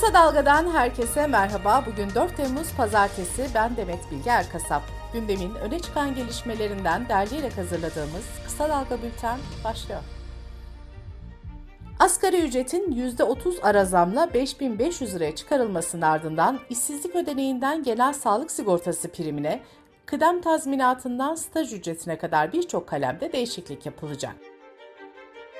Kısa Dalga'dan herkese merhaba. Bugün 4 Temmuz Pazartesi. Ben Demet Bilge Erkasap. Gündemin öne çıkan gelişmelerinden derleyerek hazırladığımız Kısa Dalga Bülten başlıyor. Asgari ücretin %30 ara zamla 5500 liraya çıkarılmasının ardından işsizlik ödeneğinden genel sağlık sigortası primine, kıdem tazminatından staj ücretine kadar birçok kalemde değişiklik yapılacak.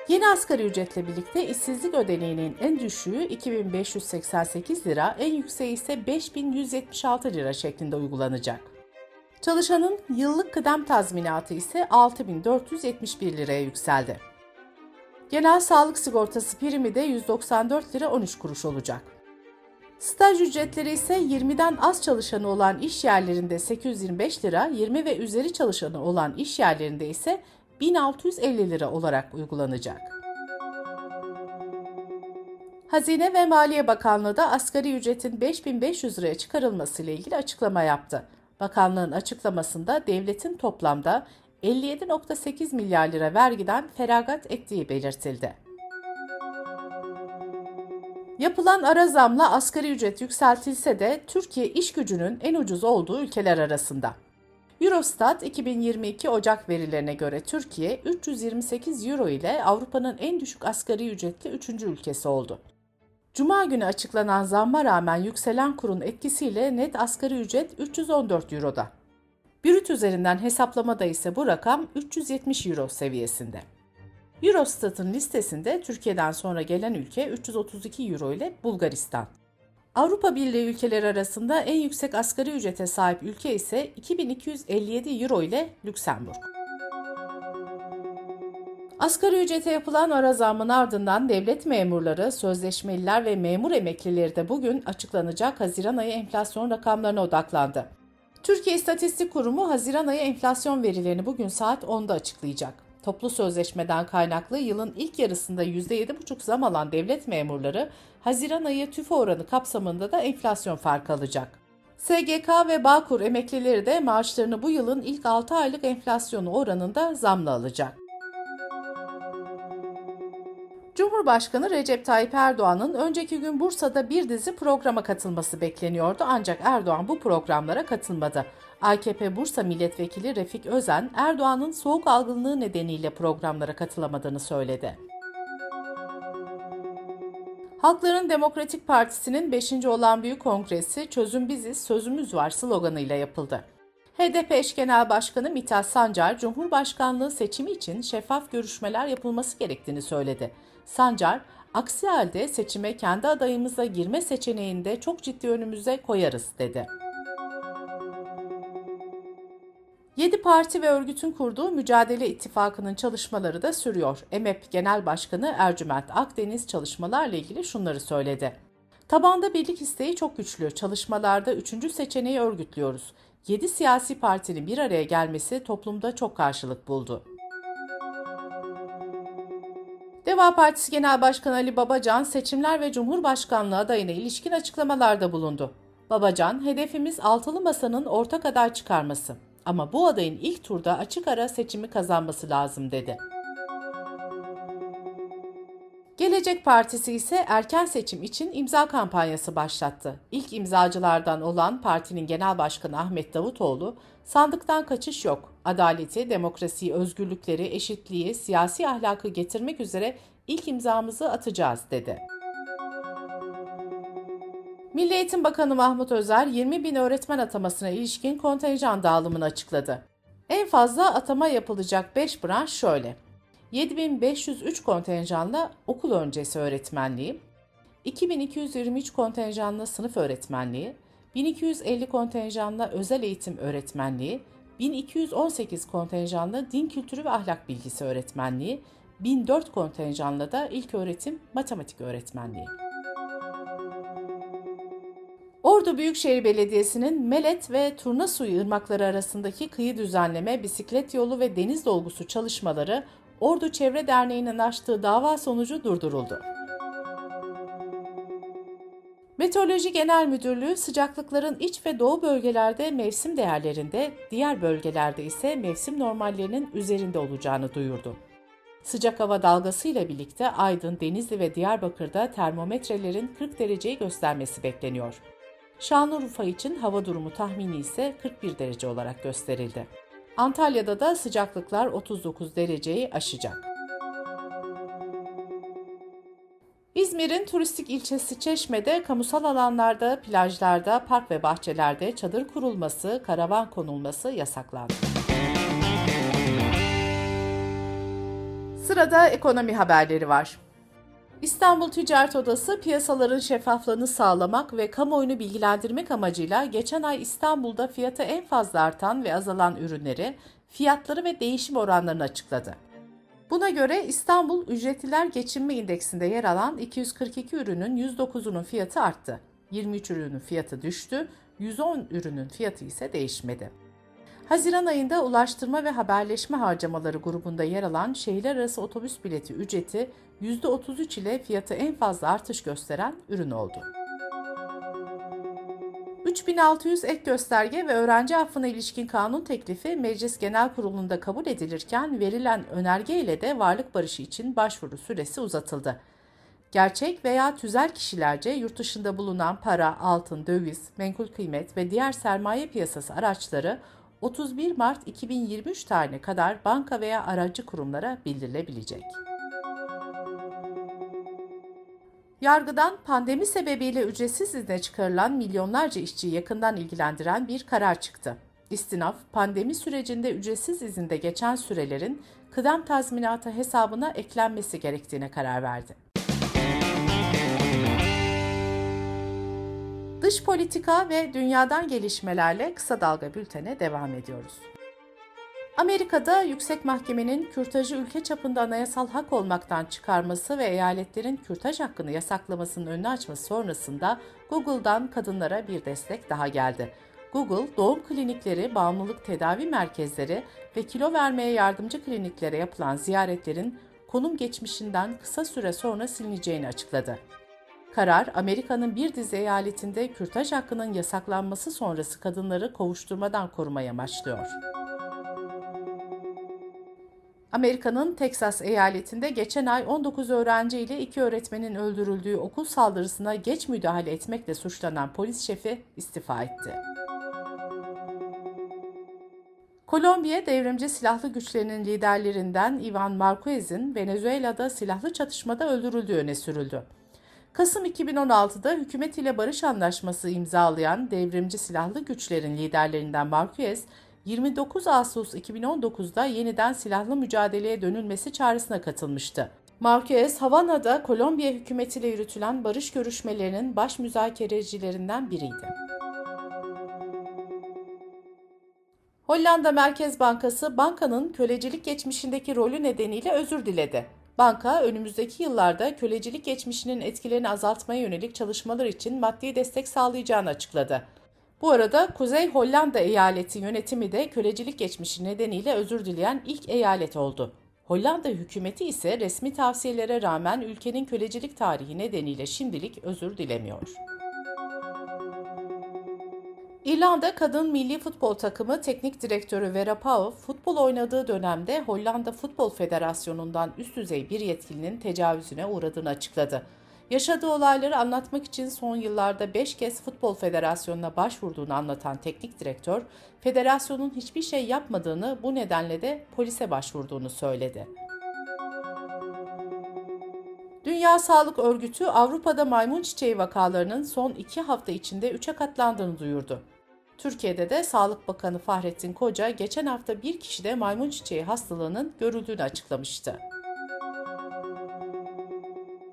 Yeni asgari ücretle birlikte işsizlik ödeneğinin en düşüğü 2588 lira, en yükseği ise 5176 lira şeklinde uygulanacak. Çalışanın yıllık kıdem tazminatı ise 6471 liraya yükseldi. Genel sağlık sigortası primi de 194 lira 13 kuruş olacak. Staj ücretleri ise 20'den az çalışanı olan iş yerlerinde 825 lira, 20 ve üzeri çalışanı olan iş yerlerinde ise 1650 lira olarak uygulanacak. Hazine ve Maliye Bakanlığı da asgari ücretin 5500 liraya çıkarılması ile ilgili açıklama yaptı. Bakanlığın açıklamasında devletin toplamda 57.8 milyar lira vergiden feragat ettiği belirtildi. Yapılan ara zamla asgari ücret yükseltilse de Türkiye iş gücünün en ucuz olduğu ülkeler arasında. Eurostat 2022 Ocak verilerine göre Türkiye 328 euro ile Avrupa'nın en düşük asgari ücretli 3. ülkesi oldu. Cuma günü açıklanan zamma rağmen yükselen kurun etkisiyle net asgari ücret 314 euroda. Brüt üzerinden hesaplamada ise bu rakam 370 euro seviyesinde. Eurostat'ın listesinde Türkiye'den sonra gelen ülke 332 euro ile Bulgaristan. Avrupa Birliği ülkeleri arasında en yüksek asgari ücrete sahip ülke ise 2257 euro ile Lüksemburg. Asgari ücrete yapılan ara zamın ardından devlet memurları, sözleşmeliler ve memur emeklileri de bugün açıklanacak Haziran ayı enflasyon rakamlarına odaklandı. Türkiye İstatistik Kurumu Haziran ayı enflasyon verilerini bugün saat 10'da açıklayacak. Toplu sözleşmeden kaynaklı yılın ilk yarısında %7,5 zam alan devlet memurları Haziran ayı tüfe oranı kapsamında da enflasyon farkı alacak. SGK ve Bağkur emeklileri de maaşlarını bu yılın ilk 6 aylık enflasyonu oranında zamla alacak. Cumhurbaşkanı Recep Tayyip Erdoğan'ın önceki gün Bursa'da bir dizi programa katılması bekleniyordu ancak Erdoğan bu programlara katılmadı. AKP Bursa Milletvekili Refik Özen, Erdoğan'ın soğuk algınlığı nedeniyle programlara katılamadığını söyledi. Halkların Demokratik Partisi'nin 5. olan büyük kongresi Çözüm Biziz, Sözümüz Var sloganıyla yapıldı. HDP eş genel başkanı Mithat Sancar, Cumhurbaşkanlığı seçimi için şeffaf görüşmeler yapılması gerektiğini söyledi. Sancar, aksi halde seçime kendi adayımıza girme seçeneğinde çok ciddi önümüze koyarız dedi. 7 parti ve örgütün kurduğu Mücadele İttifakı'nın çalışmaları da sürüyor. EMEP Genel Başkanı Ercüment Akdeniz çalışmalarla ilgili şunları söyledi. Tabanda birlik isteği çok güçlü. Çalışmalarda üçüncü seçeneği örgütlüyoruz. 7 siyasi partinin bir araya gelmesi toplumda çok karşılık buldu. Deva Partisi Genel Başkanı Ali Babacan seçimler ve Cumhurbaşkanlığı adayına ilişkin açıklamalarda bulundu. Babacan, hedefimiz altılı masanın ortak aday çıkarması. Ama bu adayın ilk turda açık ara seçimi kazanması lazım dedi. Gelecek Partisi ise erken seçim için imza kampanyası başlattı. İlk imzacılardan olan partinin genel başkanı Ahmet Davutoğlu, sandıktan kaçış yok, adaleti, demokrasiyi, özgürlükleri, eşitliği, siyasi ahlakı getirmek üzere ilk imzamızı atacağız dedi. Milli Eğitim Bakanı Mahmut Özer 20 bin öğretmen atamasına ilişkin kontenjan dağılımını açıkladı. En fazla atama yapılacak 5 branş şöyle. 7503 kontenjanla okul öncesi öğretmenliği, 2223 kontenjanla sınıf öğretmenliği, 1250 kontenjanla özel eğitim öğretmenliği, 1218 kontenjanla din kültürü ve ahlak bilgisi öğretmenliği, 1004 kontenjanla da ilk öğretim matematik öğretmenliği. Ordu Büyükşehir Belediyesi'nin Melet ve Turnasuyu ırmakları arasındaki kıyı düzenleme, bisiklet yolu ve deniz dolgusu çalışmaları Ordu Çevre Derneği'nin açtığı dava sonucu durduruldu. Meteoroloji Genel Müdürlüğü sıcaklıkların iç ve doğu bölgelerde mevsim değerlerinde, diğer bölgelerde ise mevsim normallerinin üzerinde olacağını duyurdu. Sıcak hava dalgası ile birlikte Aydın, Denizli ve Diyarbakır'da termometrelerin 40 dereceyi göstermesi bekleniyor. Şanlıurfa için hava durumu tahmini ise 41 derece olarak gösterildi. Antalya'da da sıcaklıklar 39 dereceyi aşacak. İzmir'in turistik ilçesi Çeşme'de kamusal alanlarda, plajlarda, park ve bahçelerde çadır kurulması, karavan konulması yasaklandı. Sırada ekonomi haberleri var. İstanbul Ticaret Odası piyasaların şeffaflığını sağlamak ve kamuoyunu bilgilendirmek amacıyla geçen ay İstanbul'da fiyatı en fazla artan ve azalan ürünleri, fiyatları ve değişim oranlarını açıkladı. Buna göre İstanbul Ücretliler Geçinme İndeksinde yer alan 242 ürünün 109'unun fiyatı arttı. 23 ürünün fiyatı düştü, 110 ürünün fiyatı ise değişmedi. Haziran ayında ulaştırma ve haberleşme harcamaları grubunda yer alan şehirler arası otobüs bileti ücreti %33 ile fiyatı en fazla artış gösteren ürün oldu. 3600 ek gösterge ve öğrenci affına ilişkin kanun teklifi Meclis Genel Kurulu'nda kabul edilirken verilen önerge ile de varlık barışı için başvuru süresi uzatıldı. Gerçek veya tüzel kişilerce yurt dışında bulunan para, altın, döviz, menkul kıymet ve diğer sermaye piyasası araçları 31 Mart 2023 tarihine kadar banka veya aracı kurumlara bildirilebilecek. Yargıdan pandemi sebebiyle ücretsiz izne çıkarılan milyonlarca işçiyi yakından ilgilendiren bir karar çıktı. İstinaf, pandemi sürecinde ücretsiz izinde geçen sürelerin kıdem tazminatı hesabına eklenmesi gerektiğine karar verdi. Dış politika ve dünyadan gelişmelerle kısa dalga bültene devam ediyoruz. Amerika'da yüksek mahkemenin kürtajı ülke çapında anayasal hak olmaktan çıkarması ve eyaletlerin kürtaj hakkını yasaklamasının önünü açması sonrasında Google'dan kadınlara bir destek daha geldi. Google, doğum klinikleri, bağımlılık tedavi merkezleri ve kilo vermeye yardımcı kliniklere yapılan ziyaretlerin konum geçmişinden kısa süre sonra silineceğini açıkladı. Karar, Amerika'nın bir dizi eyaletinde kürtaj hakkının yasaklanması sonrası kadınları kovuşturmadan korumaya amaçlıyor. Amerika'nın Teksas eyaletinde geçen ay 19 öğrenci ile 2 öğretmenin öldürüldüğü okul saldırısına geç müdahale etmekle suçlanan polis şefi istifa etti. Kolombiya devrimci silahlı güçlerinin liderlerinden Ivan Marquez'in Venezuela'da silahlı çatışmada öldürüldüğü öne sürüldü. Kasım 2016'da hükümet ile barış anlaşması imzalayan devrimci silahlı güçlerin liderlerinden Marquez, 29 Ağustos 2019'da yeniden silahlı mücadeleye dönülmesi çağrısına katılmıştı. Marquez, Havana'da Kolombiya hükümetiyle yürütülen barış görüşmelerinin baş müzakerecilerinden biriydi. Hollanda Merkez Bankası bankanın kölecilik geçmişindeki rolü nedeniyle özür diledi. Banka önümüzdeki yıllarda kölecilik geçmişinin etkilerini azaltmaya yönelik çalışmalar için maddi destek sağlayacağını açıkladı. Bu arada Kuzey Hollanda eyaleti yönetimi de kölecilik geçmişi nedeniyle özür dileyen ilk eyalet oldu. Hollanda hükümeti ise resmi tavsiyelere rağmen ülkenin kölecilik tarihi nedeniyle şimdilik özür dilemiyor. İrlanda kadın milli futbol takımı teknik direktörü Vera Pauw, futbol oynadığı dönemde Hollanda Futbol Federasyonu'ndan üst düzey bir yetkilinin tecavüzüne uğradığını açıkladı. Yaşadığı olayları anlatmak için son yıllarda 5 kez Futbol Federasyonu'na başvurduğunu anlatan teknik direktör, federasyonun hiçbir şey yapmadığını bu nedenle de polise başvurduğunu söyledi. Dünya Sağlık Örgütü Avrupa'da maymun çiçeği vakalarının son iki hafta içinde 3'e katlandığını duyurdu. Türkiye'de de Sağlık Bakanı Fahrettin Koca geçen hafta bir kişide maymun çiçeği hastalığının görüldüğünü açıklamıştı.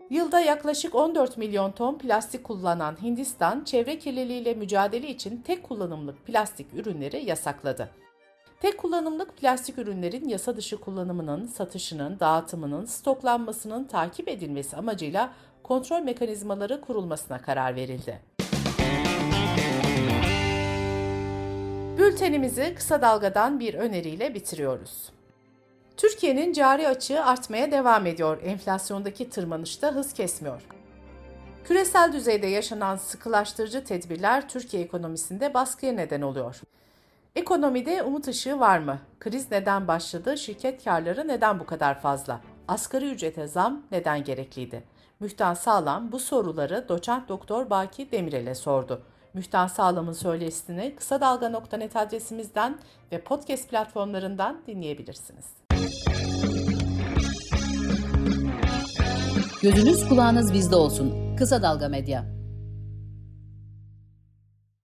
Yılda yaklaşık 14 milyon ton plastik kullanan Hindistan, çevre kirliliğiyle mücadele için tek kullanımlık plastik ürünleri yasakladı. Tek kullanımlık plastik ürünlerin yasa dışı kullanımının, satışının, dağıtımının, stoklanmasının takip edilmesi amacıyla kontrol mekanizmaları kurulmasına karar verildi. Bültenimizi kısa dalgadan bir öneriyle bitiriyoruz. Türkiye'nin cari açığı artmaya devam ediyor. Enflasyondaki tırmanışta hız kesmiyor. Küresel düzeyde yaşanan sıkılaştırıcı tedbirler Türkiye ekonomisinde baskıya neden oluyor. Ekonomide umut ışığı var mı? Kriz neden başladı? Şirket karları neden bu kadar fazla? Asgari ücrete zam neden gerekliydi? Mühtan Sağlam bu soruları doçent doktor Baki Demirel'e sordu. Mühtan Sağlam'ın söyleşisini kısa dalga.net adresimizden ve podcast platformlarından dinleyebilirsiniz. Gözünüz kulağınız bizde olsun. Kısa Dalga Medya.